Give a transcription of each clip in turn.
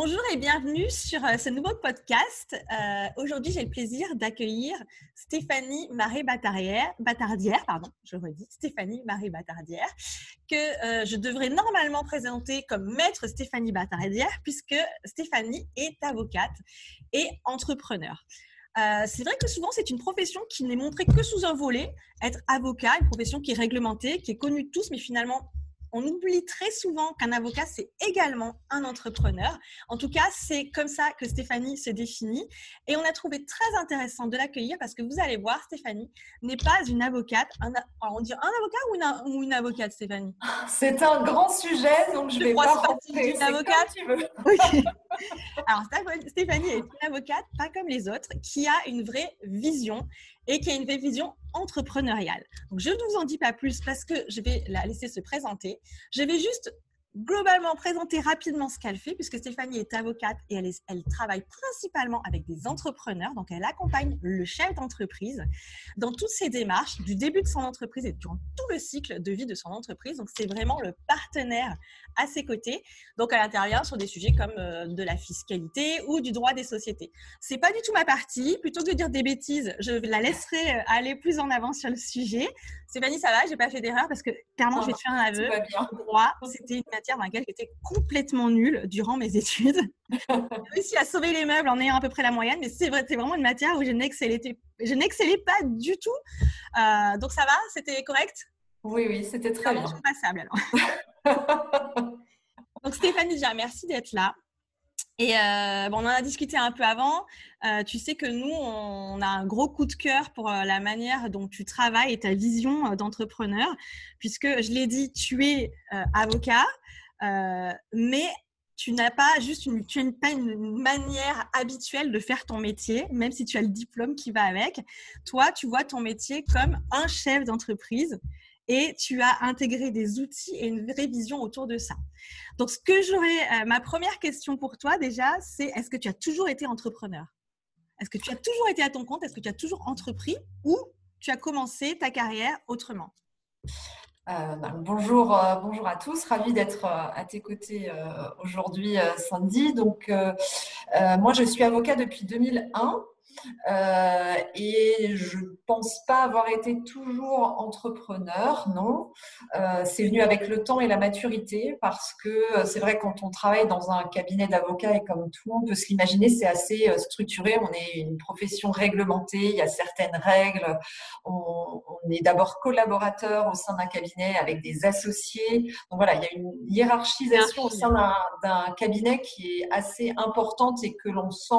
Bonjour et bienvenue sur euh, ce nouveau podcast. Euh, aujourd'hui, j'ai le plaisir d'accueillir Stéphanie Marie Batardière, Batardière, pardon, je redis, Stéphanie Marie Batardière, que euh, je devrais normalement présenter comme maître Stéphanie Batardière, puisque Stéphanie est avocate et entrepreneur. c'est vrai que souvent, c'est une profession qui n'est montrée que sous un volet. Être avocat, une profession qui est réglementée, qui est connue de tous, mais finalement on oublie très souvent qu'un avocat, c'est également un entrepreneur. En tout cas, c'est comme ça que Stéphanie se définit. Et on a trouvé très intéressant de l'accueillir parce que vous allez voir, Stéphanie n'est pas une avocate. on dit un avocat ou une, avocate, Stéphanie? C'est un grand sujet, donc je, vais pas rentrer. Une avocate Alors, Stéphanie est une avocate, pas comme les autres, qui a une vraie vision et qui a une vision entrepreneuriale. Donc, je ne vous en dis pas plus parce que je vais la laisser se présenter. Je vais juste globalement présenter rapidement ce qu'elle fait, puisque Stéphanie est avocate et elle, elle, travaille principalement avec des entrepreneurs. Donc, elle accompagne le chef d'entreprise dans toutes ses démarches, du début de son entreprise et durant tout le cycle de vie de son entreprise. Donc, c'est vraiment le partenaire à ses côtés. Donc, à l'intérieur, sur des sujets comme euh, de la fiscalité ou du droit des sociétés. C'est pas du tout ma partie. Plutôt que de dire des bêtises, je la laisserai euh, aller plus en avant sur le sujet. Stéphanie, ça va? J'ai pas fait d'erreur parce que clairement, te faire un aveu. Droit, c'était une matière dans laquelle j'étais complètement nulle durant mes études. J'ai réussi à sauver les meubles en ayant à peu près la moyenne, mais c'est vrai, vraiment une matière où je n'excellais, je n'excellais pas du tout. Euh, donc ça va C'était correct? Oui, oui, c'était très bien. passable alors. donc Stéphanie, déjà, merci d'être là. Et euh, bon, on en a discuté un peu avant. Euh, tu sais que nous, on a un gros coup de cœur pour euh, la manière dont tu travailles et ta vision d'entrepreneur, puisque je l'ai dit, tu es avocat, mais tu n'as pas juste une, tu pas une manière habituelle de faire ton métier, même si tu as le diplôme qui va avec. Toi, tu vois ton métier comme un chef d'entreprise et tu as intégré des outils et une vraie vision autour de ça. Donc, ce que j'aurais, euh, ma première question pour toi déjà, c'est est-ce que tu as toujours été entrepreneur? Est-ce que tu as toujours été à ton compte? Est-ce que tu as toujours entrepris? Ou tu as commencé ta carrière autrement? Euh, bah, bonjour, euh, bonjour à tous, ravi d'être à tes côtés aujourd'hui, Sandy. Donc, moi, je suis avocat depuis 2001. Euh, et je pense pas avoir été toujours entrepreneur, non. Euh, c'est venu avec le temps et la maturité parce que euh, c'est vrai quand on travaille dans un cabinet d'avocats et comme tout monde peut se l'imaginer, c'est assez structuré. On est une profession réglementée, il y a certaines règles. On, on est d'abord collaborateur au sein d'un cabinet avec des associés. Donc voilà, il y a une hiérarchisation au sein d'un cabinet qui est assez importante et que l'on sent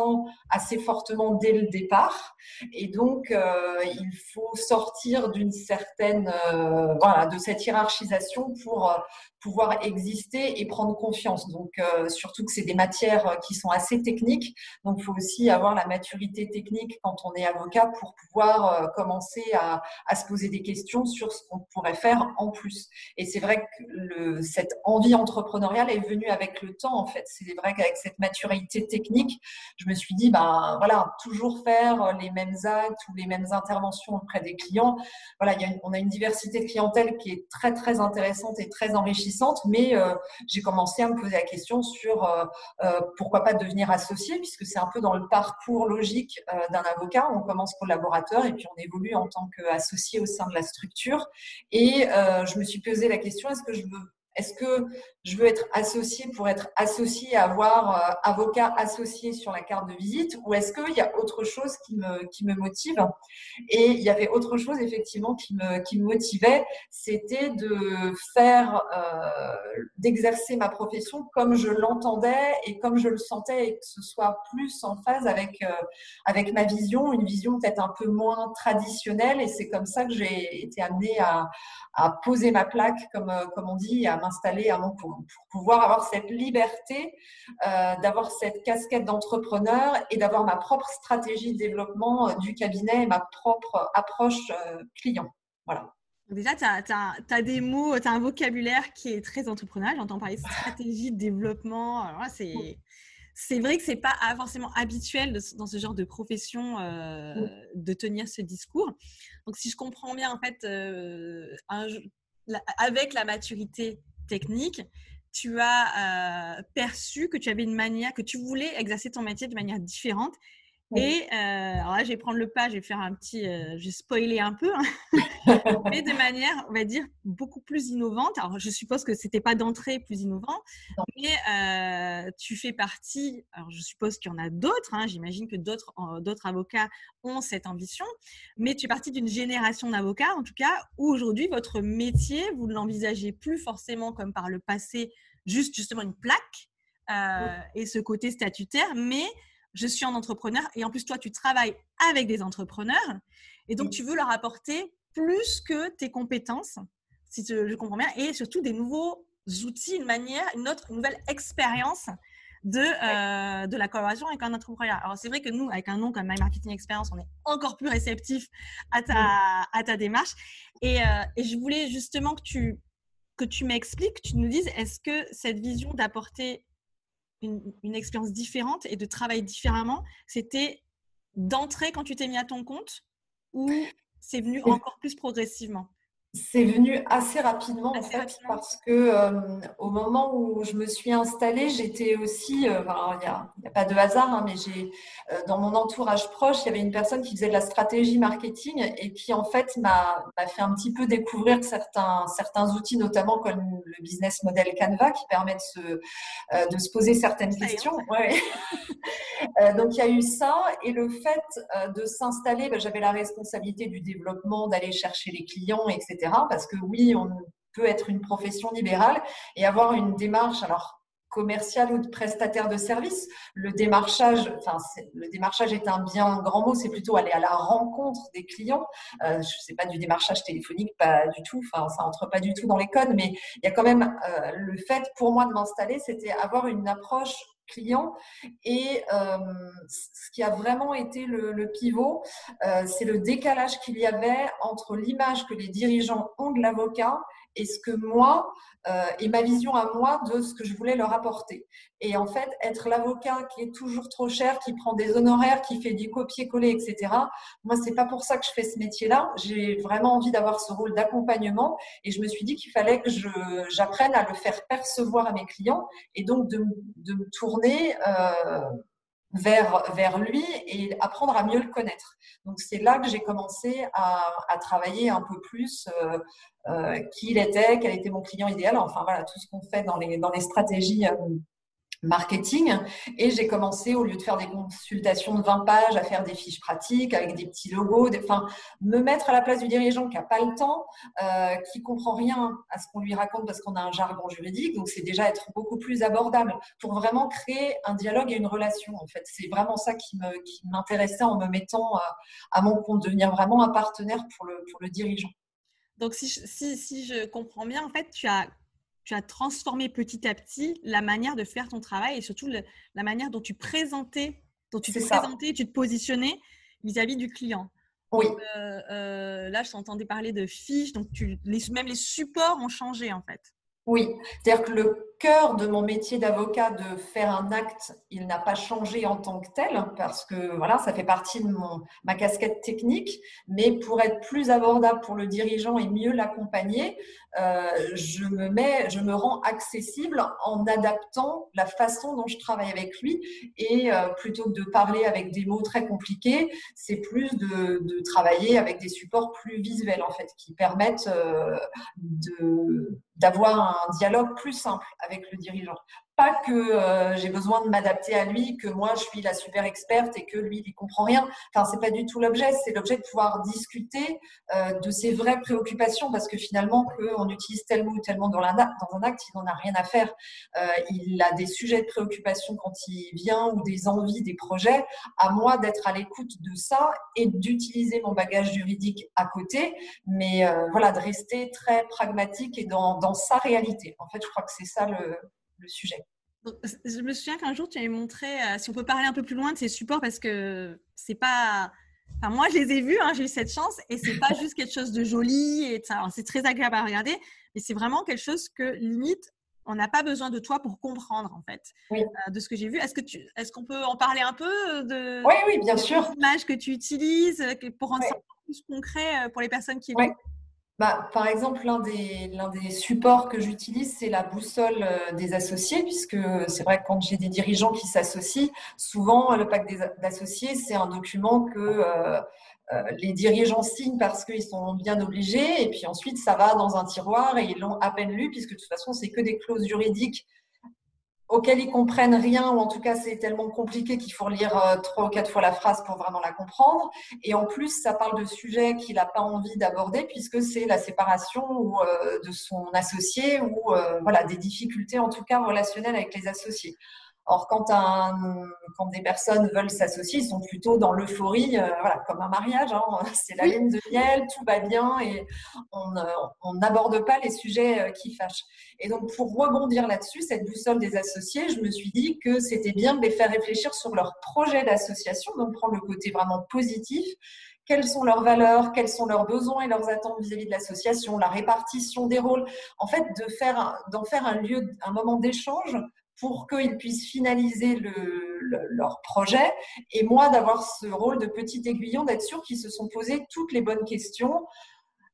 assez fortement dès le départ. Et donc, euh, il faut sortir d'une certaine, euh, voilà, de cette hiérarchisation pour euh, pouvoir exister et prendre confiance. Donc, euh, surtout que c'est des matières euh, qui sont assez techniques. Donc, il faut aussi avoir la maturité technique quand on est avocat pour pouvoir euh, commencer à, à, se poser des questions sur ce qu'on pourrait faire en plus. Et c'est vrai que cette envie entrepreneuriale est venue avec le temps, en fait. C'est vrai qu'avec cette maturité technique, je me suis dit, ben voilà, toujours faire les mêmes actes ou les mêmes interventions auprès des clients. Voilà, on a une diversité de clientèle qui est très, très intéressante et très enrichissante mais euh, j'ai commencé à me poser la question sur euh, euh, pourquoi pas devenir associé, puisque c'est un peu dans le parcours logique d'un avocat. On commence collaborateur et puis on évolue en tant qu'associé au sein de la structure. Et je me suis posé la question est-ce que je veux est-ce que je veux être associé pour être associé, avoir euh, avocat associé sur la carte de visite ou est-ce qu'il y a autre chose qui me, qui me motive? Et il y avait autre chose effectivement qui me, qui me motivait, c'était de faire, euh, d'exercer ma profession comme je l'entendais et comme je le sentais et que ce soit plus en phase avec, euh, avec ma vision, une vision peut-être un peu moins traditionnelle. Et c'est comme ça que j'ai été amenée à, à poser ma plaque, comme, comme on dit, à m'installer à pour, pour, pouvoir avoir cette liberté, euh, d'avoir cette casquette d'entrepreneur et d'avoir ma propre stratégie de développement euh, du cabinet et ma propre approche euh, client. Voilà. Déjà, tu as, as, des mots, tu as un vocabulaire qui est très entrepreneur. J'entends parler de stratégie de développement. C'est vrai que c'est pas forcément habituel dans ce genre de profession de tenir ce discours. Donc, si je comprends bien, en fait, un, avec la maturité technique, tu as perçu que tu avais une manière, que tu voulais exercer ton métier de manière différente et euh, alors là, je vais prendre le pas, je vais faire un petit, euh, je vais spoiler un peu, hein. mais de manière, on va dire, beaucoup plus innovante. Alors, je suppose que c'était pas d'entrée plus innovant, mais euh, tu fais partie. Alors, je suppose qu'il y en a d'autres. Hein, J'imagine que d'autres, d'autres avocats ont cette ambition, mais tu es partie d'une génération d'avocats, en tout cas, où aujourd'hui votre métier, vous ne l'envisagez plus forcément comme par le passé, juste justement une plaque et ce côté statutaire, mais je suis un entrepreneur et en plus, toi, tu travailles avec des entrepreneurs et donc tu veux leur apporter plus que tes compétences, si je comprends bien, et surtout des nouveaux outils, une manière, une autre, nouvelle expérience de, euh, de la collaboration avec un entrepreneur. Alors, c'est vrai que nous, avec un nom comme My Marketing Experience, on est encore plus réceptif à ta, à ta démarche. Et, euh, et, je voulais justement que tu, que tu m'expliques, tu nous dises, est-ce que cette vision d'apporter une, expérience différente et de travailler différemment, c'était d'entrer quand tu t'es mis à ton compte ou c'est venu encore plus progressivement? C'est venu assez rapidement en fait parce que euh, au moment où je me suis installée, j'étais aussi, euh, il n'y a, pas de hasard, hein, mais j'ai euh, dans mon entourage proche, il y avait une personne qui faisait de la stratégie marketing et qui en fait m'a fait un petit peu découvrir certains certains outils, notamment comme le business model Canva, qui permet de se de se poser certaines questions. Ouais. donc il y a eu ça et le fait de s'installer, ben, j'avais la responsabilité du développement, d'aller chercher les clients, etc. Parce que oui, on peut être une profession libérale et avoir une démarche, alors commerciale ou de prestataire de service. Le démarchage, enfin, le démarchage est un bien grand mot, c'est plutôt aller à la rencontre des clients. Euh, je ne sais pas du démarchage téléphonique, pas du tout, enfin, ça entre pas du tout dans les codes, mais il y a quand même euh, le fait pour moi de m'installer, c'était avoir une approche client. Et euh, ce qui a vraiment été le, pivot, euh, c'est le décalage qu'il y avait entre l'image que les dirigeants ont de l'avocat et ce que moi, euh, et ma vision à moi de ce que je voulais leur apporter. Et en fait, être l'avocat qui est toujours trop cher, qui prend des honoraires, qui fait du copier-coller, etc. Moi, c'est pas pour ça que je fais ce métier-là. J'ai vraiment envie d'avoir ce rôle d'accompagnement et je me suis dit qu'il fallait que j'apprenne à le faire percevoir à mes clients et donc de, de me tourner euh, vers, vers lui et apprendre à mieux le connaître. Donc c'est là que j'ai commencé à, à, travailler un peu plus euh, euh, qui il était, quel était mon client idéal, enfin voilà, tout ce qu'on fait dans les, dans les stratégies euh, marketing. Et j'ai commencé, au lieu de faire des consultations de 20 pages, à faire des fiches pratiques avec des petits logos, enfin, me mettre à la place du dirigeant qui n'a pas le temps, euh, qui comprend rien à ce qu'on lui raconte parce qu'on a un jargon juridique. Donc, c'est déjà être beaucoup plus abordable pour vraiment créer un dialogue et une relation. En fait, c'est vraiment ça qui m'intéressait en me mettant à, mon compte, devenir vraiment un partenaire pour le, pour le dirigeant. Donc, si, si je comprends bien, en fait, tu as tu as transformé petit à petit la manière de faire ton travail et surtout la manière dont tu présentais, dont tu te présentais, tu te positionnais vis-à-vis du client. Oui. Euh, euh, là, je t'entendais parler de fiches, donc tu, même les supports ont changé en fait. Oui, c'est-à-dire que le cœur de mon métier d'avocat de faire un acte, il n'a pas changé en tant que tel parce que voilà, ça fait partie de mon, ma casquette technique. Mais pour être plus abordable pour le dirigeant et mieux l'accompagner, euh, je me mets, je me rends accessible en adaptant la façon dont je travaille avec lui. Et euh, plutôt que de parler avec des mots très compliqués, c'est plus de, travailler avec des supports plus visuels en fait, qui permettent euh, d'avoir un dialogue plus simple avec le dirigeant pas que euh, j'ai besoin de m'adapter à lui, que moi je suis la super experte et que lui il comprend rien. Enfin, c'est pas du tout l'objet. C'est l'objet de pouvoir discuter euh, de ses vraies préoccupations parce que finalement, qu'on utilise tel mot ou tel mot dans, un acte, il n'en a rien à faire. Euh, il a des sujets de préoccupation quand il vient ou des envies, des projets. À moi d'être à l'écoute de ça et d'utiliser mon bagage juridique à côté, mais voilà, de rester très pragmatique et dans, dans sa réalité. En fait, je crois que c'est ça le, le sujet. Je me souviens qu'un jour, tu avais montré, euh, si on peut parler un peu plus loin de ces supports, parce que c'est pas. Enfin, moi, je les ai vus, hein, j'ai eu cette chance, et c'est pas juste quelque chose de joli, et c'est très agréable à regarder, mais c'est vraiment quelque chose que limite, on n'a pas besoin de toi pour comprendre, en fait, euh, de ce que j'ai vu. Est-ce que tu, est-ce qu'on peut en parler un peu de Oui, oui, bien sûr. L'image que tu utilises pour rendre ça plus concret euh, pour les personnes qui écoutent bah, par exemple, l'un des, supports que j'utilise, c'est la boussole euh, des associés, puisque c'est vrai que quand j'ai des dirigeants qui s'associent, souvent le pacte d'associés, c'est un document que euh, euh, les dirigeants signent parce qu'ils sont bien obligés, et puis ensuite ça va dans un tiroir et ils l'ont à peine lu, puisque de toute façon, c'est que des clauses juridiques auxquels ils comprennent rien, ou en tout cas c'est tellement compliqué qu'il faut relire euh, trois ou quatre fois la phrase pour vraiment la comprendre. Et en plus, ça parle de sujets qu'il n'a pas envie d'aborder puisque c'est la séparation ou, euh, de son associé ou euh, voilà des difficultés en tout cas relationnelles avec les associés. Or, quand, un, quand des personnes veulent s'associer, ils sont plutôt dans l'euphorie, euh, voilà, comme un mariage. Hein, c'est la lune de miel, tout va bien et on n'aborde pas les sujets euh, qui fâchent. Et donc, pour rebondir là-dessus, cette boussole des associés, je me suis dit que c'était bien de les faire réfléchir sur leur projet d'association, donc prendre le côté vraiment positif quelles sont leurs valeurs, quels sont leurs besoins et leurs attentes vis-à-vis de l'association, la répartition des rôles. En fait, de faire, d'en faire un lieu, un moment d'échange pour qu'ils puissent finaliser le, leur projet. Et moi d'avoir ce rôle de petit aiguillon, d'être sûr qu'ils se sont posés toutes les bonnes questions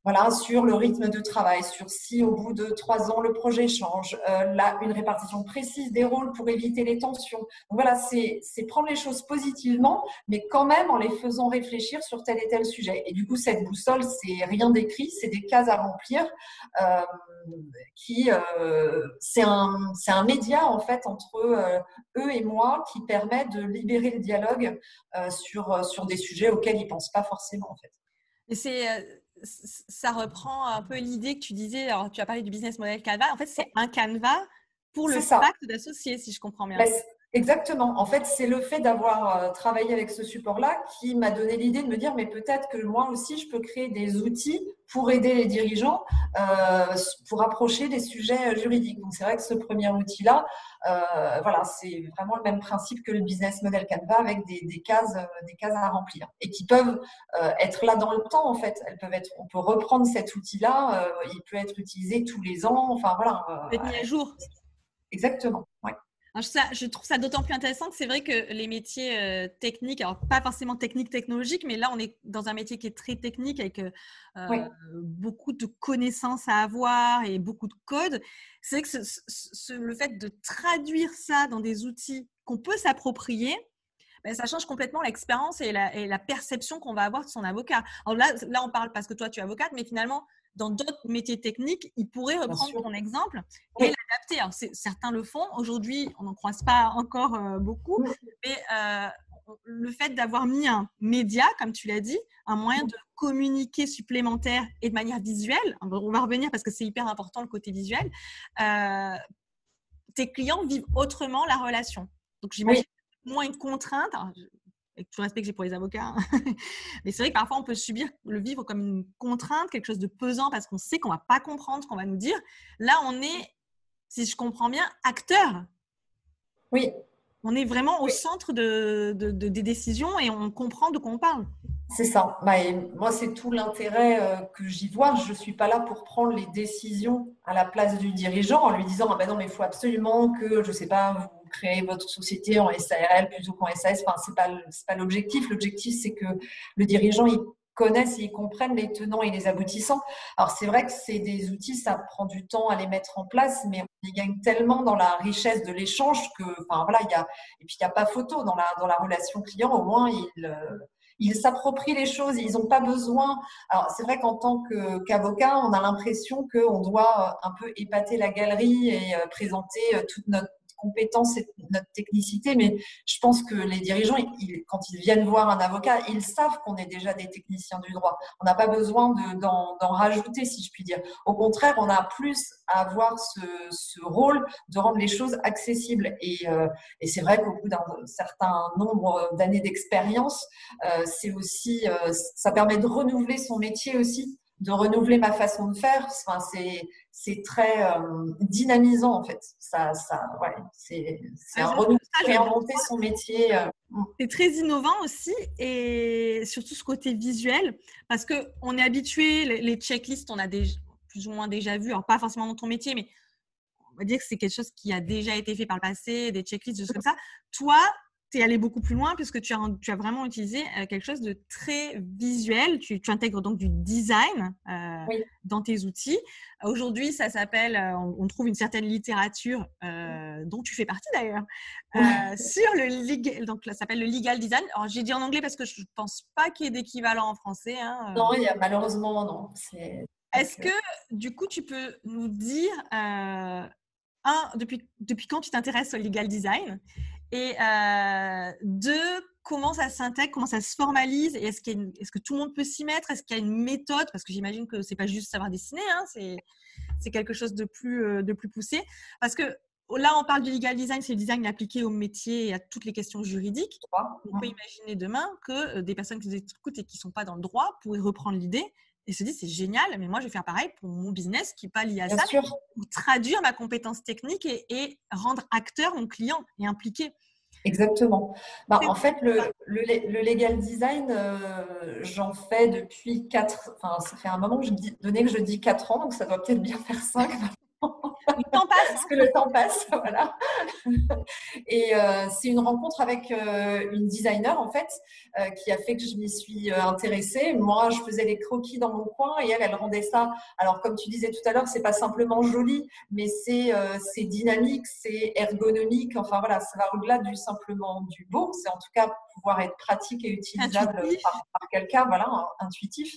voilà, sur le rythme de travail, sur si au bout de trois ans le projet change, euh, là, une répartition précise des rôles pour éviter les tensions. Donc voilà, c'est prendre les choses positivement, mais quand même en les faisant réfléchir sur tel et tel sujet. Et du coup, cette boussole, c'est rien d'écrit, c'est des cases à remplir. Euh, qui euh, c'est un, un média en fait entre eux et moi qui permet de libérer le dialogue sur, sur des sujets auxquels ils pensent pas forcément en fait. Et c'est ça reprend un peu l'idée que tu disais, alors tu as parlé du business model Canva, en fait c'est un Canva pour le pacte d'associés, si je comprends bien. Bah, exactement. En fait, c'est le fait d'avoir travaillé avec ce support-là qui m'a donné l'idée de me dire, mais peut-être que moi aussi, je peux créer des outils pour aider les dirigeants euh, pour approcher des sujets juridiques. Donc c'est vrai que ce premier outil-là, euh, voilà, c'est vraiment le même principe que le business model Canva avec des, des cases, des cases à remplir et qui peuvent euh, être là dans le temps en fait. Elles peuvent être, on peut reprendre cet outil-là, euh, il peut être utilisé tous les ans. Enfin voilà. être mis à jour. Exactement. Ouais je trouve ça d'autant plus intéressant que c'est vrai que les métiers euh, techniques, alors pas forcément techniques technologiques, mais là on est dans un métier qui est très technique avec euh, euh, beaucoup de connaissances à avoir et beaucoup de codes. C'est que le fait de traduire ça dans des outils qu'on peut s'approprier, ben, ça change complètement l'expérience et la, perception qu'on va avoir de son avocat. Alors là, là, on parle parce que toi tu es avocate, mais finalement, dans d'autres métiers techniques, ils pourraient reprendre ton exemple et l'adapter. Certains le font. Aujourd'hui, on n'en croise pas encore euh, beaucoup, mais euh, le fait d'avoir mis un média, comme tu l'as dit, un moyen de communiquer supplémentaire et de manière visuelle, on va revenir parce que c'est hyper important le côté visuel, euh, tes clients vivent autrement la relation. Donc j'imagine moins une contrainte avec tout le respect que j'ai pour les avocats. Hein. Mais c'est vrai que parfois, on peut subir le vivre comme une contrainte, quelque chose de pesant parce qu'on sait qu'on va pas comprendre ce qu'on va nous dire. Là, on est, si je comprends bien, acteur. Oui. On est vraiment au centre de, des décisions et on comprend de quoi on parle. C'est ça. Bah, moi, c'est tout l'intérêt euh, que j'y vois. Je ne suis pas là pour prendre les décisions à la place du dirigeant en lui disant ah ben non, mais il faut absolument que, je sais pas, créer votre société en SARL plutôt qu'en SAS. Enfin, ce n'est pas, pas l'objectif. L'objectif, c'est que le dirigeant, il connaisse et ils comprennent les tenants et les aboutissants. Alors c'est vrai que c'est des outils, ça prend du temps à les mettre en place, mais on y gagne tellement dans la richesse de l'échange que, enfin voilà, il y a et puis il n'y a pas photo dans la dans la relation client. Au moins ils euh, ils s'approprient les choses, ils n'ont pas besoin. Alors c'est vrai qu'en tant qu'avocat, on a l'impression qu'on doit un peu épater la galerie et euh, présenter euh, toute notre compétence et notre technicité, mais je pense que les dirigeants, quand ils viennent voir un avocat, ils savent qu'on est déjà des techniciens du droit. On n'a pas besoin d'en rajouter, si je puis dire. Au contraire, on a plus à avoir ce, rôle de rendre les choses accessibles. Et, euh, c'est vrai qu'au bout d'un certain nombre d'années d'expérience, euh, c'est aussi, euh, ça permet de renouveler son métier aussi de renouveler ma façon de faire. Enfin, c'est, c'est très euh, dynamisant en fait. Ça, ça, ouais, c'est, c'est un réinventer son métier. Euh, mm. C'est très innovant aussi et surtout ce côté visuel parce que on est habitué, les checklists, on a déjà, plus ou moins déjà vu, alors pas forcément dans ton métier, mais on va dire que c'est quelque chose qui a déjà été fait par le passé, des checklists, des choses comme ça. Toi, tu es allé beaucoup plus loin puisque tu as, tu as vraiment utilisé euh, quelque chose de très visuel. Tu, tu intègres donc du design euh, dans tes outils. Aujourd'hui, ça s'appelle, euh, on, trouve une certaine littérature dont tu fais partie d'ailleurs, sur le legal, donc ça s'appelle le legal design. Alors j'ai dit en anglais parce que je ne pense pas qu'il y ait d'équivalent en français. Hein, non, il y a, malheureusement non. Est-ce que du coup tu peux nous dire un, depuis, depuis quand tu t'intéresses au legal design? Et euh, deux, comment ça s'intègre, comment ça se formalise est-ce, est que tout le monde peut s'y mettre Est-ce qu'il y a une méthode Parce que j'imagine que c'est pas juste savoir dessiner, hein, c'est, c'est quelque chose de plus, euh, de plus poussé. Parce que là, on parle du legal design, c'est le design appliqué au métier et à toutes les questions juridiques. On peut imaginer demain que euh, des personnes qui nous écoutent et qui ne sont pas dans le droit pourraient reprendre l'idée et se disent c'est génial, mais moi je vais faire pareil pour mon business qui n'est pas lié à ça, pour traduire ma compétence technique et, rendre acteur mon client et impliqué. Exactement. Bah, en fait, le, le, legal design, euh, j'en fais depuis 4, enfin, ça fait un moment que je dis, donné que je dis 4 ans, donc ça doit peut-être bien faire 5 le temps passe. Parce que le temps passe, voilà. Et euh, c'est une rencontre avec euh, une designer, en fait, euh, qui a fait que je m'y suis intéressée. Moi, je faisais les croquis dans mon coin et elle, elle rendait ça. Alors, comme tu disais tout à l'heure, c'est pas simplement joli, mais c'est dynamique, c'est ergonomique. Enfin, voilà, ça va au-delà du simplement du beau. C'est en tout cas pouvoir être pratique et utilisable par, quelqu'un, voilà, intuitif.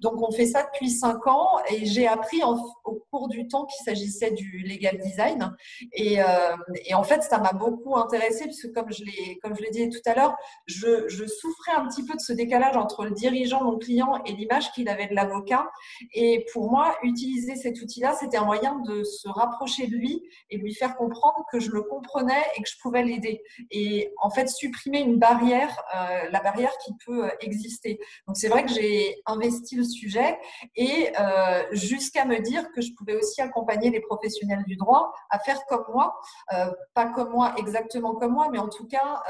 Donc, on fait ça depuis cinq ans et j'ai appris au cours du temps qu'il s'agissait du legal design. Et, euh, et en fait, ça m'a beaucoup intéressée puisque, comme je l'ai, comme je l'ai dit tout à l'heure, je, je, souffrais un petit peu de ce décalage entre le dirigeant, mon client, et l'image qu'il avait de l'avocat. Et pour moi, utiliser cet outil-là, c'était un moyen de se rapprocher de lui et lui faire comprendre que je le comprenais et que je pouvais l'aider. Et en fait, supprimer une barrière euh, la barrière qui peut euh, exister. Donc c'est vrai que j'ai investi le sujet et euh, jusqu'à me dire que je pouvais aussi accompagner les professionnels du droit à faire comme moi, pas comme moi exactement comme moi, mais en tout cas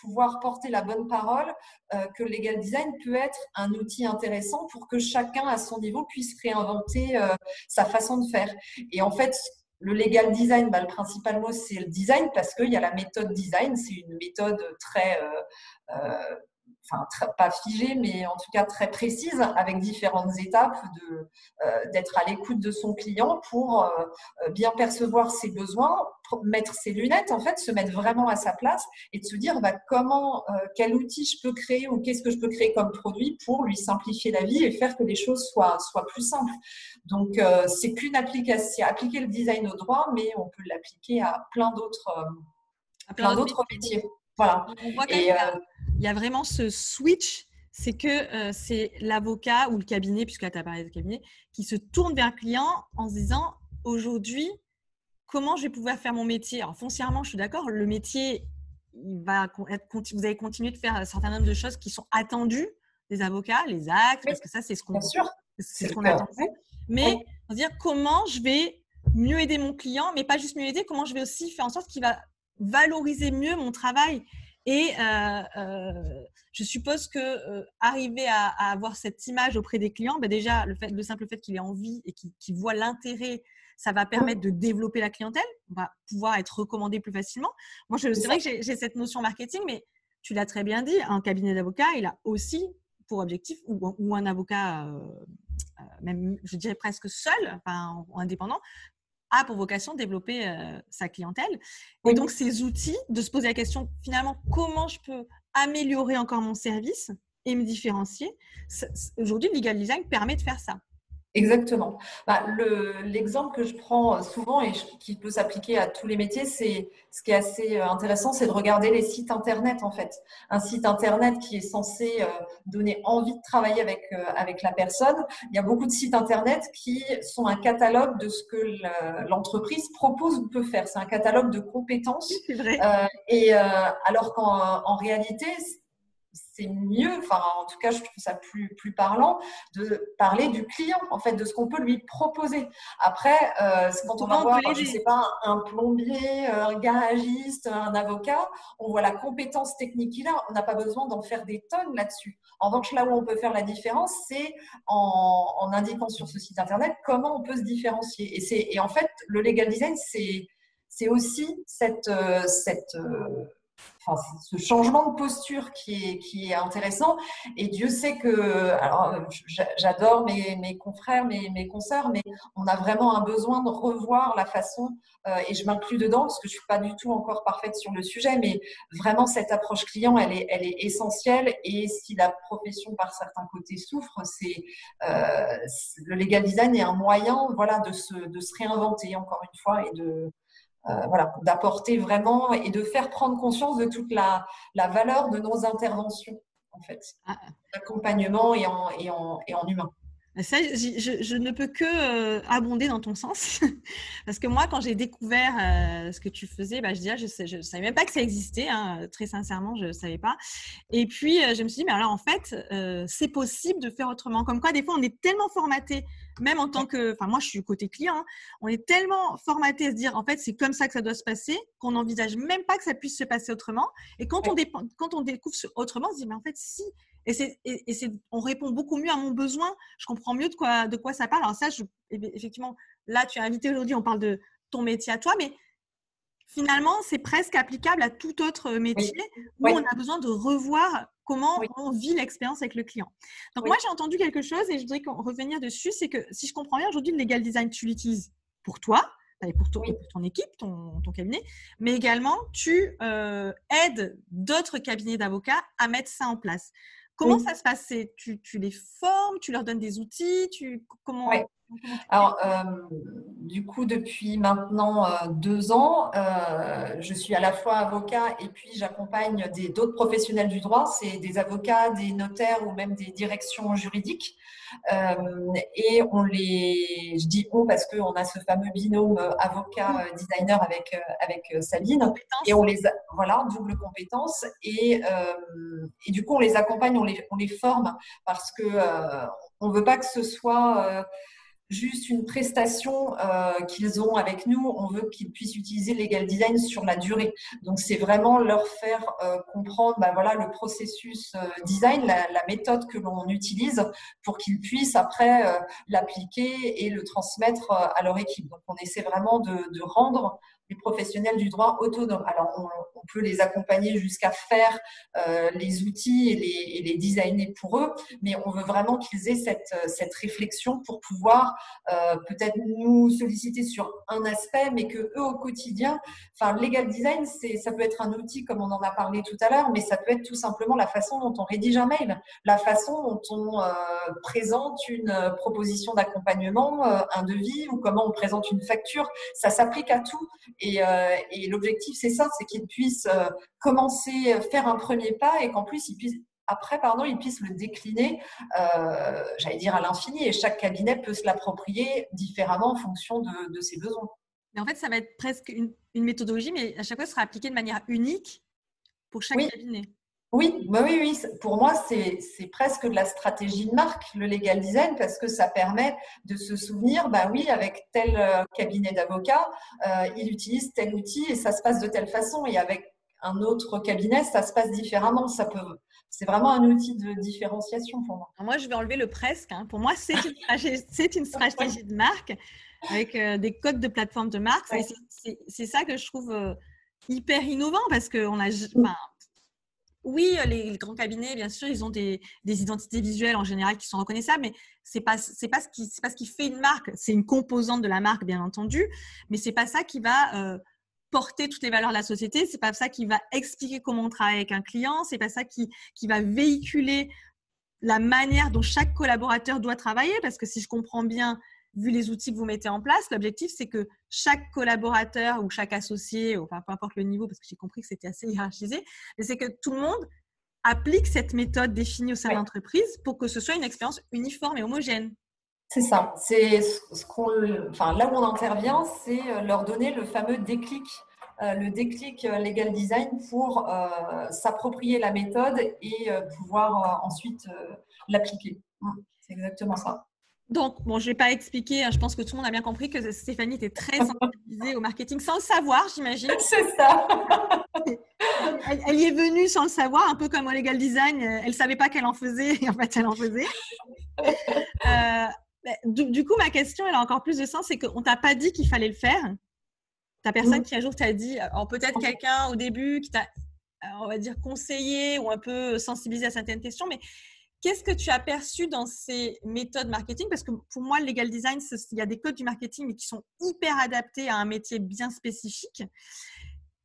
pouvoir porter la bonne parole que le legal design peut être un outil intéressant pour que chacun à son niveau puisse réinventer sa façon de faire. Et en fait, le legal design, bah, le principal mot, c'est le design parce qu'il y a la méthode design. C'est une méthode très, euh, euh, pas figée, mais en tout cas très précise, avec différentes étapes euh, d'être à l'écoute de son client pour euh, bien percevoir ses besoins, mettre ses lunettes, en fait, se mettre vraiment à sa place et de se dire bah, comment, euh, quel outil je peux créer ou qu'est-ce que je peux créer comme produit pour lui simplifier la vie et faire que les choses soient, soient plus simples. Donc, c'est qu'une application, appliquer le design au droit, mais on peut l'appliquer à plein d'autres plein d'autres métiers. Voilà. et, il y a vraiment ce switch, c'est que euh, c'est l'avocat ou le cabinet, puisque là tu as parlé de cabinet, qui se tourne vers le client en se disant aujourd'hui, comment je vais pouvoir faire mon métier? Alors foncièrement, je suis d'accord, le métier, il va être, vous allez continuer de faire un certain nombre de choses qui sont attendues des avocats, les actes, parce que ça, c'est ce qu'on c'est ce qu'on attend. Mais on dire comment je vais mieux aider mon client, mais pas juste mieux aider, comment je vais aussi faire en sorte qu'il va valoriser mieux mon travail et euh, euh, je suppose que euh, arriver à, avoir cette image auprès des clients, bah déjà le, simple fait qu'il ait envie et qu'il voit l'intérêt, ça va permettre de développer la clientèle. On va pouvoir être recommandé plus facilement. Moi, c'est vrai que j'ai cette notion marketing, mais tu l'as très bien dit, un cabinet d'avocats, il a aussi pour objectif, ou, ou un avocat, même je dirais presque seul, enfin indépendant, a pour vocation de développer euh, sa clientèle. Et donc, ces outils, de se poser la question, finalement, comment je peux améliorer encore mon service et me différencier, aujourd'hui, le legal design permet de faire ça. Exactement. Bah, L'exemple que je prends euh, souvent et qui peut s'appliquer à tous les métiers, c'est ce qui est assez euh, intéressant, c'est de regarder les sites internet en fait. Un site internet qui est censé euh, donner envie de travailler avec avec la personne. Il y a beaucoup de sites internet qui sont un catalogue de ce que l'entreprise propose ou peut faire. C'est un catalogue de compétences. Vrai. et alors qu'en réalité, c'est mieux, enfin en tout cas je trouve ça plus, plus parlant, de parler du client, en fait, de ce qu'on peut lui proposer. Après, euh, quand on va voir, je ne sais pas, un plombier, un garagiste, un avocat, on voit la compétence technique qu'il a, on n'a pas besoin d'en faire des tonnes là-dessus. En revanche, là où on peut faire la différence, c'est en, en, indiquant sur ce site internet comment on peut se différencier. Et, et en fait, le legal design, c'est aussi cette, euh, cette euh, ce changement de posture qui est, intéressant. Et Dieu sait que, alors j'adore mes, confrères, mes, mes consoeurs, mais on a vraiment un besoin de revoir la façon, euh, et je m'inclus dedans parce que je suis pas du tout encore parfaite sur le sujet, mais vraiment cette approche client, elle est, elle est essentielle. Et si la profession par certains côtés souffre, c'est euh, le legal design est un moyen, voilà, de se, de se réinventer encore une fois et de euh, voilà, d'apporter vraiment et de faire prendre conscience de toute la, la valeur de nos interventions, en fait, ah. d'accompagnement et en, et, en, et en humain. Ça, je, je, ne peux que euh, abonder dans ton sens. Parce que moi, quand j'ai découvert euh, ce que tu faisais, bah, je disais, je ne savais même pas que ça existait. Hein, très sincèrement, je ne savais pas. Et puis, je me suis dit, mais alors en fait, c'est possible de faire autrement. Comme quoi, des fois, on est tellement formaté même en tant que, enfin moi je suis côté client, hein, on est tellement formaté à se dire en fait c'est comme ça que ça doit se passer qu'on n'envisage même pas que ça puisse se passer autrement. Et quand on, quand on découvre autrement, on se dit mais en fait si. Et, c'est, et, c'est, on répond beaucoup mieux à mon besoin. Je comprends mieux de quoi, de quoi ça parle. Alors ça, je, effectivement, là tu es invité aujourd'hui, on parle de ton métier à toi, mais finalement, c'est presque applicable à tout autre métier où on a besoin de revoir comment on vit l'expérience avec le client. Donc moi, j'ai entendu quelque chose et je voudrais revenir dessus, c'est que si je comprends bien, aujourd'hui, le legal design, tu l'utilises pour toi, pour, ton, pour ton équipe, ton, cabinet, mais également, tu euh, aides d'autres cabinets d'avocats à mettre ça en place. Comment ça se passe? Tu, tu, les formes, tu leur donnes des outils, tu, comment, alors, euh, du coup, depuis maintenant euh, deux ans, euh, je suis à la fois avocat et puis j'accompagne d'autres professionnels du droit. C'est des avocats, des notaires ou même des directions juridiques. et on les, je dis on parce qu'on a ce fameux binôme avocat-designer avec, avec Sabine. Et on les, voilà, double compétence. Et, et, du coup, on les accompagne, on les, on les forme parce que on ne veut pas que ce soit juste une prestation euh, qu'ils ont avec nous, on veut qu'ils puissent utiliser Legal Design sur la durée. Donc, c'est vraiment leur faire euh, comprendre bah, voilà, le processus euh, design, la, méthode que l'on utilise pour qu'ils puissent après l'appliquer et le transmettre à leur équipe. Donc, on essaie vraiment de, rendre les professionnels du droit autonomes. Alors, on, peut les accompagner jusqu'à faire les outils et les, et les, designer pour eux, mais on veut vraiment qu'ils aient cette, cette, réflexion pour pouvoir euh, peut-être nous solliciter sur un aspect, mais que eux au quotidien, enfin, legal design, c'est, ça peut être un outil comme on en a parlé tout à l'heure, mais ça peut être tout simplement la façon dont on rédige un mail, la façon dont on euh, présente une proposition d'accompagnement, un devis ou comment on présente une facture. Ça s'applique à tout. Euh, et, l'objectif, c'est ça, c'est qu'ils puissent euh, commencer, faire un premier pas et qu'en plus, ils puissent après, pardon, ils puissent le décliner, euh, j'allais dire à l'infini, et chaque cabinet peut se l'approprier différemment en fonction de, ses besoins. Mais en fait, ça va être presque une, méthodologie, mais à chaque fois, ce sera appliqué de manière unique pour chaque cabinet. Oui, bah oui, oui. Pour moi, c'est presque de la stratégie de marque, le legal design, parce que ça permet de se souvenir, bah oui, avec tel euh, cabinet d'avocats, euh, il utilise tel outil et ça se passe de telle façon. Et avec un autre cabinet, ça se passe différemment. Ça peut, c'est vraiment un outil de différenciation pour moi. Moi, je vais enlever le presque. Hein. Pour moi, c'est une, une, stratégie de marque avec euh, des codes de plateforme de marque. C'est ça que je trouve hyper innovant parce qu'on a, oui, les, grands cabinets, bien sûr, ils ont des, identités visuelles en général qui sont reconnaissables, mais c'est pas c'est pas ce qui pas ce qui fait une marque. C'est une composante de la marque, bien entendu, mais c'est pas ça qui va euh, porter toutes les valeurs de la société. C'est pas ça qui va expliquer comment on travaille avec un client. C'est pas ça qui qui va véhiculer la manière dont chaque collaborateur doit travailler. Parce que si je comprends bien, vu les outils que vous mettez en place, l'objectif, c'est que chaque collaborateur ou chaque associé, enfin peu importe le niveau, parce que j'ai compris que c'était assez hiérarchisé, mais c'est que tout le monde applique cette méthode définie au sein de l'entreprise pour que ce soit une expérience uniforme et homogène. C'est ça. C'est ce qu'on, enfin, là où on intervient, c'est euh, leur donner le fameux déclic, euh, le déclic euh, legal design pour s'approprier la méthode et pouvoir ensuite l'appliquer. C'est exactement ça. Donc, bon, je ne vais pas expliquer, hein, je pense que tout le monde a bien compris que Stéphanie était très sensibilisée au marketing sans le savoir, j'imagine. C'est ça. elle, y est venue sans le savoir, un peu comme au legal design, elle ne savait pas qu'elle en faisait et en fait, elle en faisait. Euh, du, coup, ma question, elle a encore plus de sens, c'est qu'on ne t'a pas dit qu'il fallait le faire. Ta personne qui un jour t'a dit, peut-être quelqu'un au début qui t'a on va dire, conseiller ou un peu sensibiliser à certaines questions, mais Qu'est-ce que tu as perçu dans ces méthodes marketing? Parce que pour moi, le legal design, il y a des codes du marketing, mais qui sont hyper adaptés à un métier bien spécifique.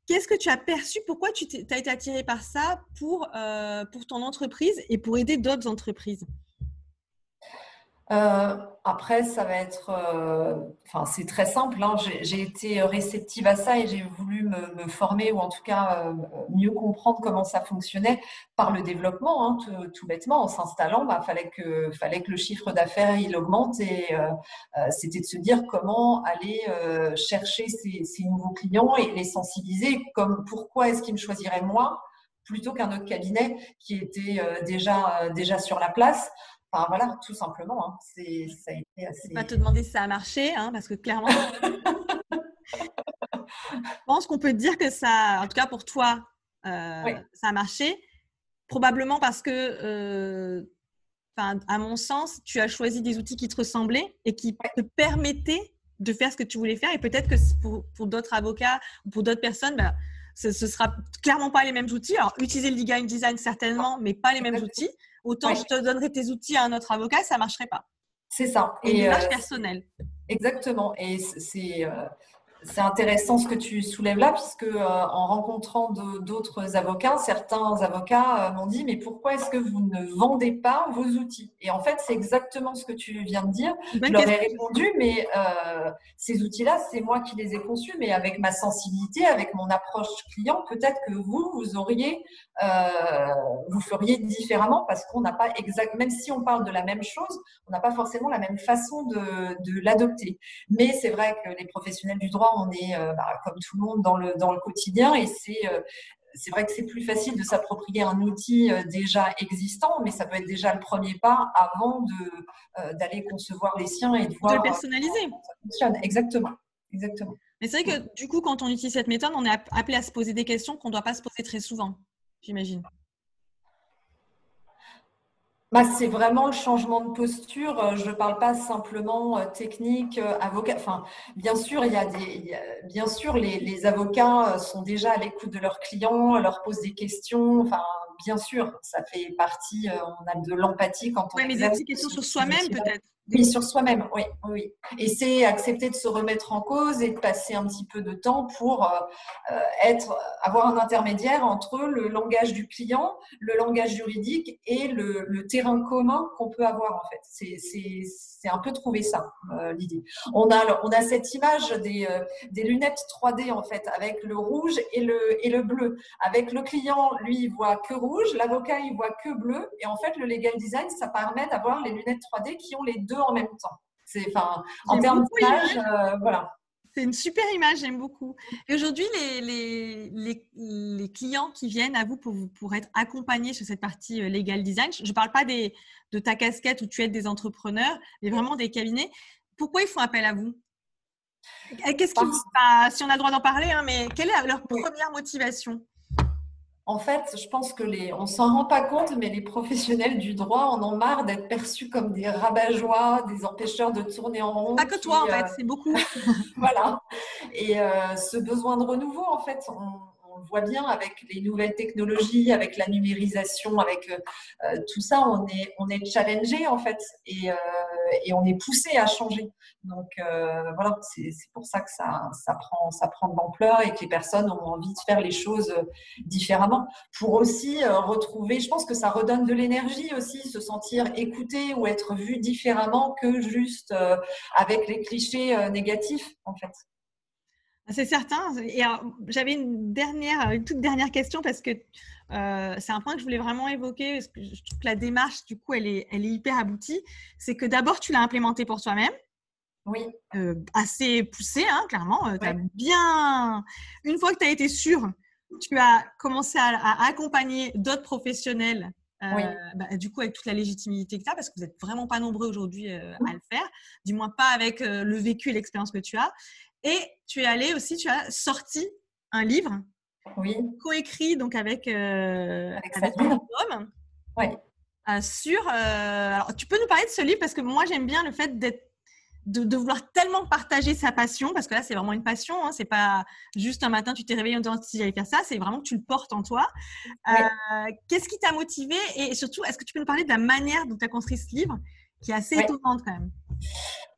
Qu'est-ce que tu as perçu? Pourquoi tu as été attiré par ça pour, euh, pour ton entreprise et pour aider d'autres entreprises? Euh, après, ça va être, euh, enfin, c'est très simple. Hein. J'ai été réceptive à ça et j'ai voulu me, former ou en tout cas euh, mieux comprendre comment ça fonctionnait par le développement, hein, tout, bêtement. En s'installant, bah, fallait que, fallait que le chiffre d'affaires il augmente et c'était de se dire comment aller chercher ces, ces, nouveaux clients et les sensibiliser. Comme pourquoi est-ce qu'ils me choisiraient moi plutôt qu'un autre cabinet qui était déjà déjà sur la place? Enfin, voilà, tout simplement. Hein. C'est, ça a été assez. pas te demander si ça a marché, hein, parce que clairement, je pense qu'on peut dire que ça, en tout cas pour toi, euh, ça a marché. Probablement parce que, euh, à mon sens, tu as choisi des outils qui te ressemblaient et qui te permettaient de faire ce que tu voulais faire. Et peut-être que pour, pour d'autres avocats ou pour d'autres personnes, bah, ce, ne sera clairement pas les mêmes outils. Alors, utiliser le design certainement, mais pas les mêmes outils. Autant je te donnerai tes outils à un autre avocat, ça ne marcherait pas. C'est ça. Et, une image euh, personnelle. Exactement. Et c'est euh, c'est intéressant ce que tu soulèves là, puisque euh, en rencontrant d'autres avocats, certains avocats m'ont dit mais pourquoi est-ce que vous ne vendez pas vos outils? Et en fait, c'est exactement ce que tu viens de dire. je leur ai répondu, mais ces outils-là, c'est moi qui les ai conçus, mais avec ma sensibilité, avec mon approche client, peut-être que vous, vous auriez euh, vous feriez différemment parce qu'on n'a pas exact, même si on parle de la même chose, on n'a pas forcément la même façon de, l'adopter. Mais c'est vrai que les professionnels du droit, on est euh, bah, comme tout le monde dans le, dans le quotidien et c'est euh, c'est vrai que c'est plus facile de s'approprier un outil déjà existant, mais ça peut être déjà le premier pas avant d'aller concevoir les siens et de voir. De le personnaliser. ça fonctionne. Exactement. Exactement. Mais c'est vrai que du coup, quand on utilise cette méthode, on est appelé à se poser des questions qu'on ne doit pas se poser très souvent j'imagine. Bah, c'est vraiment le changement de posture. Euh, je ne parle pas simplement euh, technique, euh, avocat. Enfin, bien sûr, il y a des, bien sûr, les, avocats sont déjà à l'écoute de leurs clients, leur posent des questions. Enfin, bien sûr, ça fait partie. On a de l'empathie quand on. Oui, mais des questions sur soi-même peut-être. Oui, sur soi-même, oui, oui. Et c'est accepter de se remettre en cause et de passer un petit peu de temps pour euh, euh, être, avoir un intermédiaire entre le langage du client, le langage juridique et le, terrain commun qu'on peut avoir en fait. C'est un peu trouver ça euh, l'idée. On a, on a cette image des, des, lunettes 3D en fait avec le rouge et le, et le bleu. Avec le client, lui, il voit que rouge, l'avocat, il voit que bleu. Et en fait, le legal design, ça permet d'avoir les lunettes 3D qui ont les deux en même temps. C'est, enfin, en termes euh, voilà. C'est une super image, j'aime beaucoup. Et aujourd'hui, les, les, les, clients qui viennent à vous pour, pour être accompagnés sur cette partie euh, legal design, je ne parle pas des, de ta casquette où tu aides des entrepreneurs, mais vraiment des cabinets. Pourquoi ils font appel à vous? Qu'est-ce qui, si on a le droit d'en parler, hein, mais quelle est leur première motivation? En fait, je pense que les, on s'en rend pas compte, mais les professionnels du droit en ont marre d'être perçus comme des rabat-joie, des empêcheurs de tourner en rond. Pas que toi, en fait, euh, c'est beaucoup. voilà. Et euh, ce besoin de renouveau, en fait, on, on, voit bien avec les nouvelles technologies, avec la numérisation, avec euh, tout ça, on est, on est challengé, en fait, et, et on est poussé à changer. Donc euh, voilà, c'est pour ça que ça, prend, ça prend de l'ampleur et que les personnes ont envie de faire les choses euh, différemment. Pour aussi euh, retrouver, je pense que ça redonne de l'énergie aussi, se sentir écouté ou être vu différemment que juste avec les clichés négatifs en fait. C'est certain. Et j'avais une dernière, une toute dernière question parce que c'est un point que je voulais vraiment évoquer parce que je trouve que la démarche, du coup, elle est, elle est hyper aboutie. C'est que d'abord, tu l'as implémenté pour toi-même. Oui. Euh, assez poussé, hein, clairement. Euh, bien... Une fois que tu as été sûr, tu as commencé à, accompagner d'autres professionnels, euh, bah, du coup, avec toute la légitimité que tu as, parce que vous n'êtes vraiment pas nombreux aujourd'hui à le faire, du moins pas avec le vécu et l'expérience que tu as. Et tu es allé aussi, tu as sorti un livre oui. coécrit donc avec, avec, avec homme. Oui. sur, alors, tu peux nous parler de ce livre parce que moi j'aime bien le fait d'être de, vouloir tellement partager sa passion, parce que là, c'est vraiment une passion. Hein, c'est pas juste un matin, tu t'es réveillé en disant si j'allais faire ça. C'est vraiment que tu le portes en toi. Euh, qu'est-ce qui t'a motivé Et surtout, est-ce que tu peux nous parler de la manière dont tu as construit ce livre, qui est assez étonnante quand même?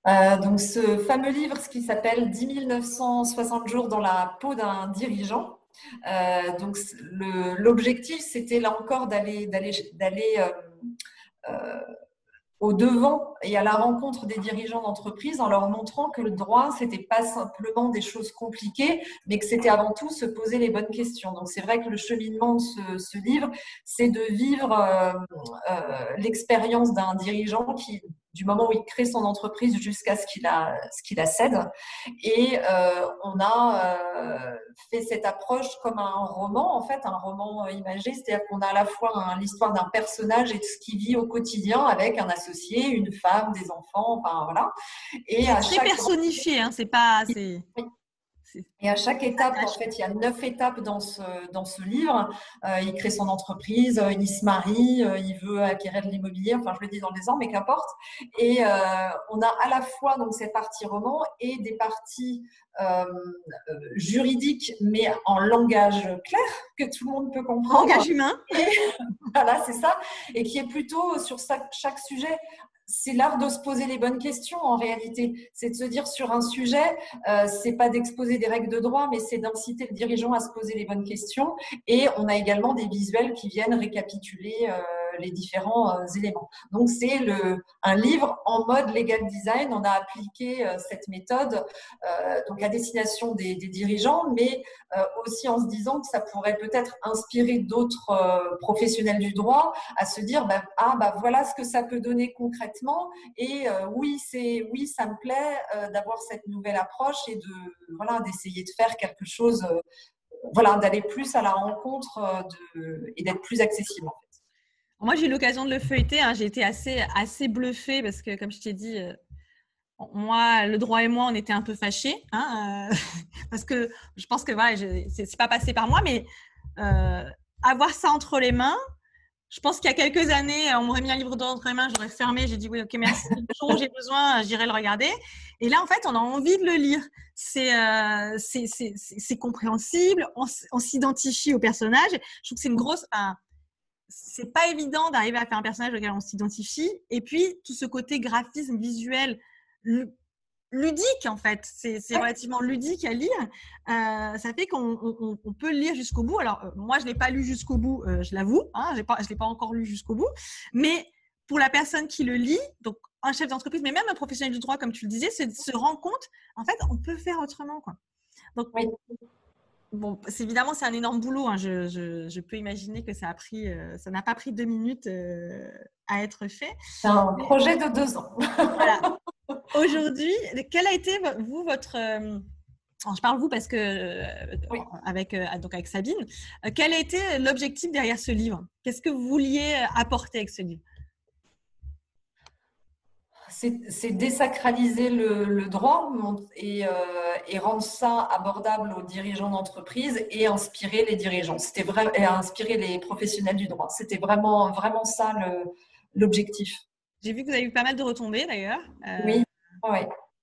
Euh, donc, ce fameux livre, qui s'appelle 10 960 jours dans la peau d'un dirigeant. Euh, donc, l'objectif, c'était là encore d'aller d'aller au devant et à la rencontre des dirigeants d'entreprise en leur montrant que le droit, c'était pas simplement des choses compliquées, mais que c'était avant tout se poser les bonnes questions. Donc c'est vrai que le cheminement de ce, livre, c'est de vivre euh, euh, l'expérience d'un dirigeant qui du moment où il crée son entreprise jusqu'à ce qu'il la, ce qu'il la cède. Et euh, on a euh, fait cette approche comme un roman, en fait, un roman imagé, c'est-à-dire qu'on a à la fois l'histoire d'un personnage et de ce qu'il vit au quotidien avec un associé, une femme, des enfants, enfin voilà. Et à très personnifié, hein, c'est pas. Et à chaque étape, en fait, il y a neuf étapes dans ce, dans ce livre. Euh, il crée son entreprise, euh, il se marie, euh, il veut acquérir de l'immobilier, enfin je le dis dans les ans, mais qu'importe. Et on a à la fois donc cette partie roman et des parties juridiques, mais en langage clair, que tout le monde peut comprendre. Langage humain. voilà, c'est ça. Et qui est plutôt sur chaque sujet c'est l'art de se poser les bonnes questions en réalité. C'est de se dire sur un sujet, euh, c'est pas d'exposer des règles de droit, mais c'est d'inciter le dirigeant à se poser les bonnes questions. Et on a également des visuels qui viennent récapituler. Euh, les différents euh, éléments. Donc, c'est un livre en mode legal design. On a appliqué euh, cette méthode euh, donc à destination des, dirigeants, mais aussi en se disant que ça pourrait peut-être inspirer d'autres professionnels du droit à se dire bah, ah bah voilà ce que ça peut donner concrètement et oui c'est oui ça me plaît d'avoir cette nouvelle approche et de voilà d'essayer de faire quelque chose voilà d'aller plus à la rencontre de, et d'être plus accessible en fait. Moi, j'ai eu l'occasion de le feuilleter. Hein. J'ai été assez, assez bluffée parce que, comme je t'ai dit, euh, moi, le droit et moi, on était un peu fâchés. Hein, euh, parce que je pense que voilà, c'est pas passé par moi, mais euh, avoir ça entre les mains, je pense qu'il y a quelques années, on m'aurait mis un livre entre les mains, j'aurais fermé, j'ai dit oui, ok, merci. Le jour où j'ai besoin, j'irai le regarder. Et là, en fait, on a envie de le lire. C'est c'est compréhensible, on, s'identifie au personnage. Je trouve que c'est une grosse c'est pas évident d'arriver à faire un personnage auquel on s'identifie. Et puis, tout ce côté graphisme visuel ludique, en fait, c'est relativement ludique à lire. Euh, ça fait qu'on peut lire jusqu'au bout. Alors, euh, moi, je ne l'ai pas lu jusqu'au bout, euh, je l'avoue. Hein, je ne l'ai pas encore lu jusqu'au bout. Mais pour la personne qui le lit, donc un chef d'entreprise, mais même un professionnel du droit, comme tu le disais, se rendre compte, en fait, on peut faire autrement. Quoi. Donc, Bon, évidemment, c'est un énorme boulot. Hein. Je, peux imaginer que ça a pris, euh, ça n'a pas pris deux minutes euh, à être fait. C'est un projet de deux ans. voilà. Aujourd'hui, quel a été vous votre euh, je parle vous parce que avec donc avec Sabine, quel a été l'objectif derrière ce livre? Qu'est-ce que vous vouliez apporter avec ce livre? C'est désacraliser le, droit et, euh, et, rendre ça abordable aux dirigeants d'entreprise et inspirer les dirigeants. C'était vrai et inspirer les professionnels du droit. C'était vraiment vraiment ça l'objectif. J'ai vu que vous avez eu pas mal de retombées d'ailleurs. Euh, oui.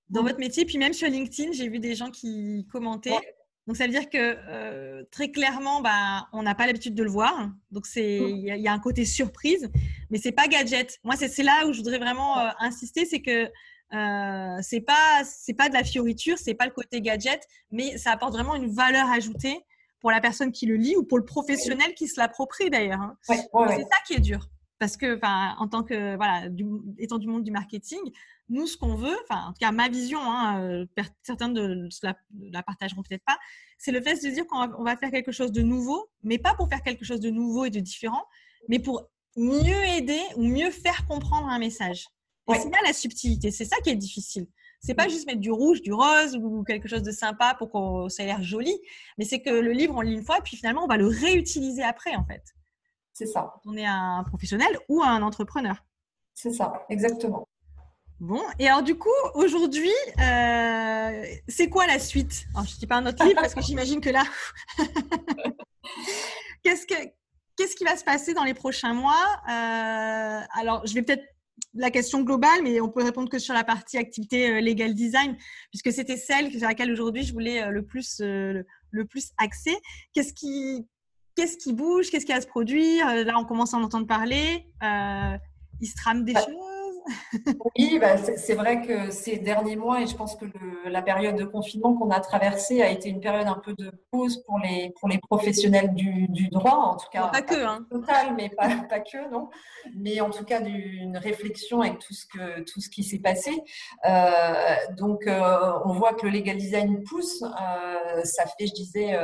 Dans votre métier, puis même sur LinkedIn, j'ai vu des gens qui commentaient. Donc, ça veut dire que euh, très clairement, bah, on n'a pas l'habitude de le voir. Donc, mm. il y, a un côté surprise, mais c'est pas gadget. Moi, c'est là où je voudrais vraiment euh, insister, c'est que euh, c'est pas c'est pas de la fioriture, c'est pas le côté gadget, mais ça apporte vraiment une valeur ajoutée pour la personne qui le lit ou pour le professionnel qui se l'approprie d'ailleurs. Hein. c'est ça qui est dur. Parce que, en tant que, voilà, étant du monde du marketing, nous, ce qu'on veut, enfin, en tout cas, ma vision, hein, euh, certains de, la, la, partageront peut-être pas, c'est le fait de dire qu'on va, faire quelque chose de nouveau, mais pas pour faire quelque chose de nouveau et de différent, mais pour mieux aider ou mieux faire comprendre un message. Et c'est là la subtilité, c'est ça qui est difficile. C'est pas juste mettre du rouge, du rose ou quelque chose de sympa pour que ça ait l'air joli, mais c'est que le livre, on lit une fois, et puis finalement, on va le réutiliser après, en fait. C'est ça. On est un professionnel ou un entrepreneur. C'est ça, exactement. Bon, et alors du coup, aujourd'hui, euh, c'est quoi la suite? Je ne dis pas un autre livre parce que j'imagine que là, qu'est-ce, que, qu'est-ce qui va se passer dans les prochains mois? Euh, Alors, je vais peut-être la question globale, mais on peut répondre que sur la partie activité legal design, puisque c'était celle sur laquelle aujourd'hui je voulais le plus, le plus axer. Qu'est-ce qui, qu'est-ce qui bouge Qu'est-ce qui va se produire? Là, on commence à en entendre parler. il se trame des choses oui, bah, c'est vrai que ces derniers mois, et je pense que la période de confinement qu'on a traversée a été une période un peu de pause pour les, pour les professionnels du, droit, en tout cas. Pas, que, hein. Total, mais pas, pas, que, non. Mais en tout cas, d'une réflexion avec tout ce, que, tout ce qui s'est passé. Euh, donc, euh, on voit que le legal design pousse. Euh, ça fait, je disais,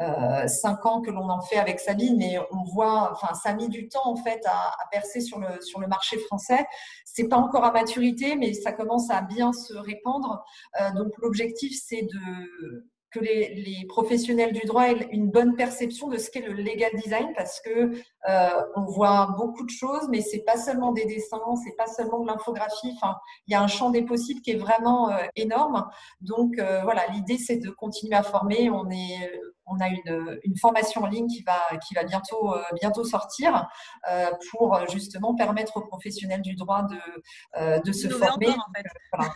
euh, cinq ans que l'on en fait avec Sabine, mais on voit, enfin, ça a mis du temps en fait à, percer sur le, sur le marché français. C'est pas encore à maturité, mais ça commence à bien se répandre. Euh, donc l'objectif, c'est de que les, professionnels du droit aient une bonne perception de ce qu'est le legal design parce que euh, on voit beaucoup de choses, mais c'est pas seulement des dessins, c'est pas seulement de l'infographie. Enfin, il y a un champ des possibles qui est vraiment énorme. Donc voilà, l'idée c'est de continuer à former. On est on a une, une, formation en ligne qui va, qui va bientôt, euh, bientôt sortir euh, pour justement permettre aux professionnels du droit de, euh, de se former. en fait. voilà.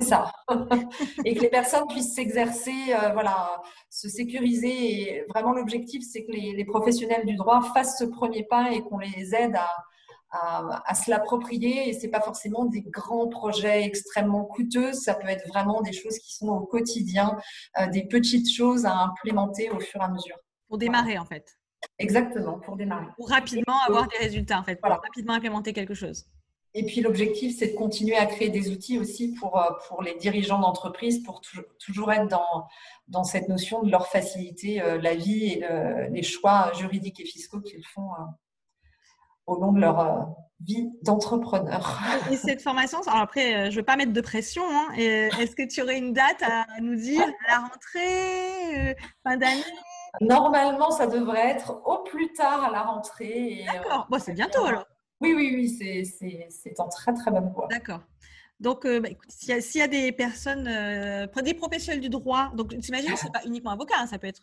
ça. et que les personnes puissent s'exercer, voilà, se sécuriser. Et vraiment, l'objectif, c'est que les, les, professionnels du droit fassent ce premier pas et qu'on les aide à, à, se l'approprier. Et c'est pas forcément des grands projets extrêmement coûteux. Ça peut être vraiment des choses qui sont au quotidien, euh, des petites choses à implémenter au fur et à mesure. Pour démarrer, en fait. Exactement, pour démarrer. Pour rapidement avoir des résultats, en fait. Pour rapidement implémenter quelque chose. Et puis l'objectif, c'est de continuer à créer des outils aussi pour, euh, pour les dirigeants d'entreprise, pour toujours être dans, dans cette notion de leur faciliter euh, la vie et les choix juridiques et fiscaux qu'ils font au long de leur euh, vie d'entrepreneur. Et cette formation, alors après, euh, je ne veux pas mettre de pression, hein, est-ce que tu aurais une date à nous dire à la rentrée, euh, fin d'année? Normalement, ça devrait être au plus tard à la rentrée. D'accord, bon, c'est bientôt alors. Oui, oui, oui, c'est en très très bonne voie. D'accord. Donc, bah, s'il y, a des personnes, des professionnels du droit, donc t'imagines, ce n'est pas uniquement avocat, hein, ça peut être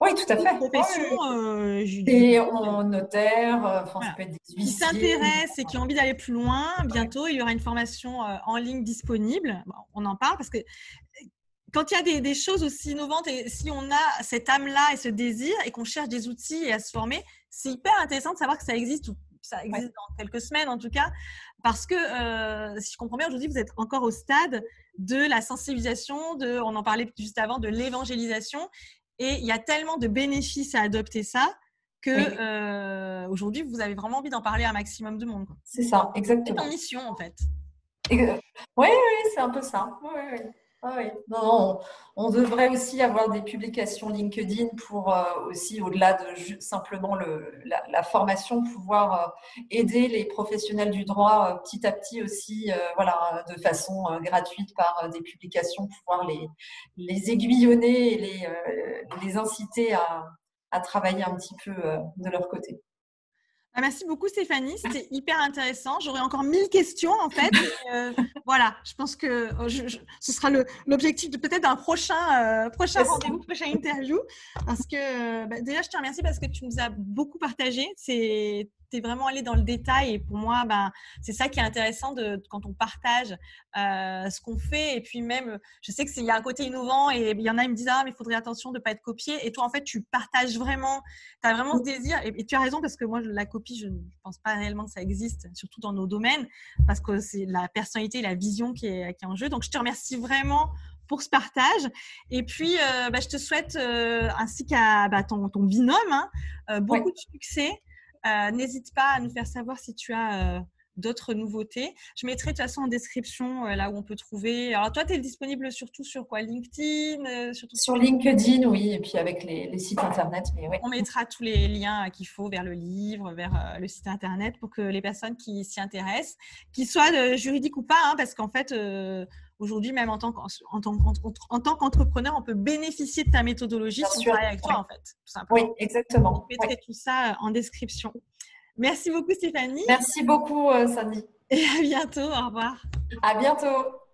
oui, tout à fait. Profession euh, Et en notaire, euh, enfin, ça peut être des huissiers. Qui s'intéressent et qui ont envie d'aller plus loin, bientôt, il y aura une formation euh, en ligne disponible. on en parle parce que quand il y a des, choses aussi innovantes et si on a cette âme-là et ce désir et qu'on cherche des outils et à se former, c'est hyper intéressant de savoir que ça existe ou ça existe dans quelques semaines en tout cas, parce que si je comprends bien, aujourd'hui, vous êtes encore au stade de la sensibilisation, de, on en parlait juste avant, de l'évangélisation et il y a tellement de bénéfices à adopter ça que euh, aujourd'hui, vous avez vraiment envie d'en parler à un maximum de monde. C'est ça, exactement. C'est en mission, en fait. Oui, oui, c'est un peu ça. Oui, oui. Ah oui. Non, on, devrait aussi avoir des publications LinkedIn pour euh, aussi, au-delà de simplement le, la, formation, pouvoir euh, aider les professionnels du droit euh, petit à petit aussi, voilà, de façon gratuite par des publications, pouvoir les, aiguillonner et les, inciter à travailler un petit peu de leur côté. Ah, merci beaucoup Stéphanie, c'était hyper intéressant. J'aurais encore mille questions en fait. Euh, voilà, je pense que oh, ce sera l'objectif de peut-être d'un prochain, euh, prochain rendez-vous, prochaine interview. Parce que bah, déjà, je te remercie parce que tu nous as beaucoup partagé. C'est es vraiment allé dans le détail et pour moi, ben, c'est ça qui est intéressant de, quand on partage euh, ce qu'on fait. Et puis même, je sais qu'il y a un côté innovant et il y en a qui me disent Ah, mais il faudrait attention de ne pas être copié. Et toi, en fait, tu partages vraiment, tu as vraiment ce désir. Et, tu as raison parce que moi, la copie, je ne pense pas réellement que ça existe, surtout dans nos domaines, parce que c'est la personnalité, la vision qui est, qui est en jeu. Donc, je te remercie vraiment pour ce partage. Et puis, euh, bah, je te souhaite, euh, ainsi qu'à bah, ton, ton, binôme, hein, beaucoup de succès. Euh, n'hésite pas à nous faire savoir si tu as euh, d'autres nouveautés. Je mettrai de toute façon en description euh, là où on peut trouver. Alors toi, tu es disponible surtout sur quoi? LinkedIn surtout Sur LinkedIn, oui, et puis avec les, sites internet. Mais On mettra tous les liens qu'il faut vers le livre, vers le site internet pour que les personnes qui s'y intéressent, qu'ils soient juridiques ou pas, hein, parce qu'en fait, aujourd'hui, même en tant qu'entrepreneur, on peut bénéficier de ta méthodologie si on travaille avec toi, en fait. Tout simplement. Oui, exactement. Je mettrai tout ça en description. Merci beaucoup, Stéphanie. Merci beaucoup, euh, Sandy. Et à bientôt. Au revoir. À bientôt.